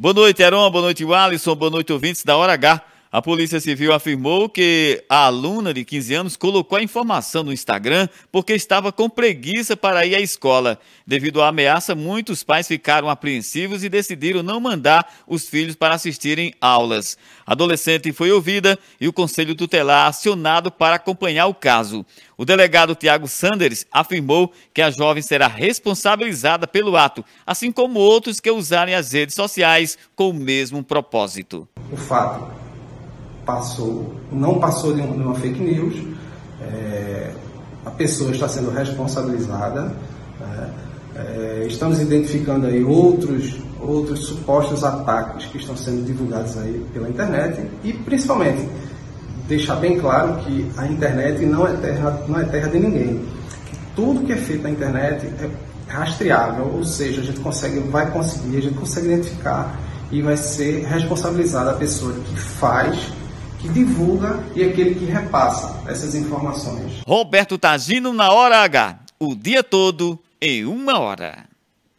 Boa noite, Heron. Boa noite, Alisson. Boa noite, ouvintes da Hora H. A Polícia Civil afirmou que a aluna de 15 anos colocou a informação no Instagram porque estava com preguiça para ir à escola. Devido à ameaça, muitos pais ficaram apreensivos e decidiram não mandar os filhos para assistirem aulas. A adolescente foi ouvida e o Conselho Tutelar acionado para acompanhar o caso. O delegado Tiago Sanders afirmou que a jovem será responsabilizada pelo ato, assim como outros que usarem as redes sociais com o mesmo propósito. O fato passou, não passou de uma fake news, é, a pessoa está sendo responsabilizada. Né? É, estamos identificando aí outros, outros supostos ataques que estão sendo divulgados aí pela internet e principalmente deixar bem claro que a internet não é terra, não é terra de ninguém. Tudo que é feito na internet é rastreável, ou seja, a gente consegue, vai conseguir, a gente consegue identificar e vai ser responsabilizada a pessoa que faz que divulga e aquele que repassa essas informações. Roberto Tagino na hora H, o dia todo em uma hora.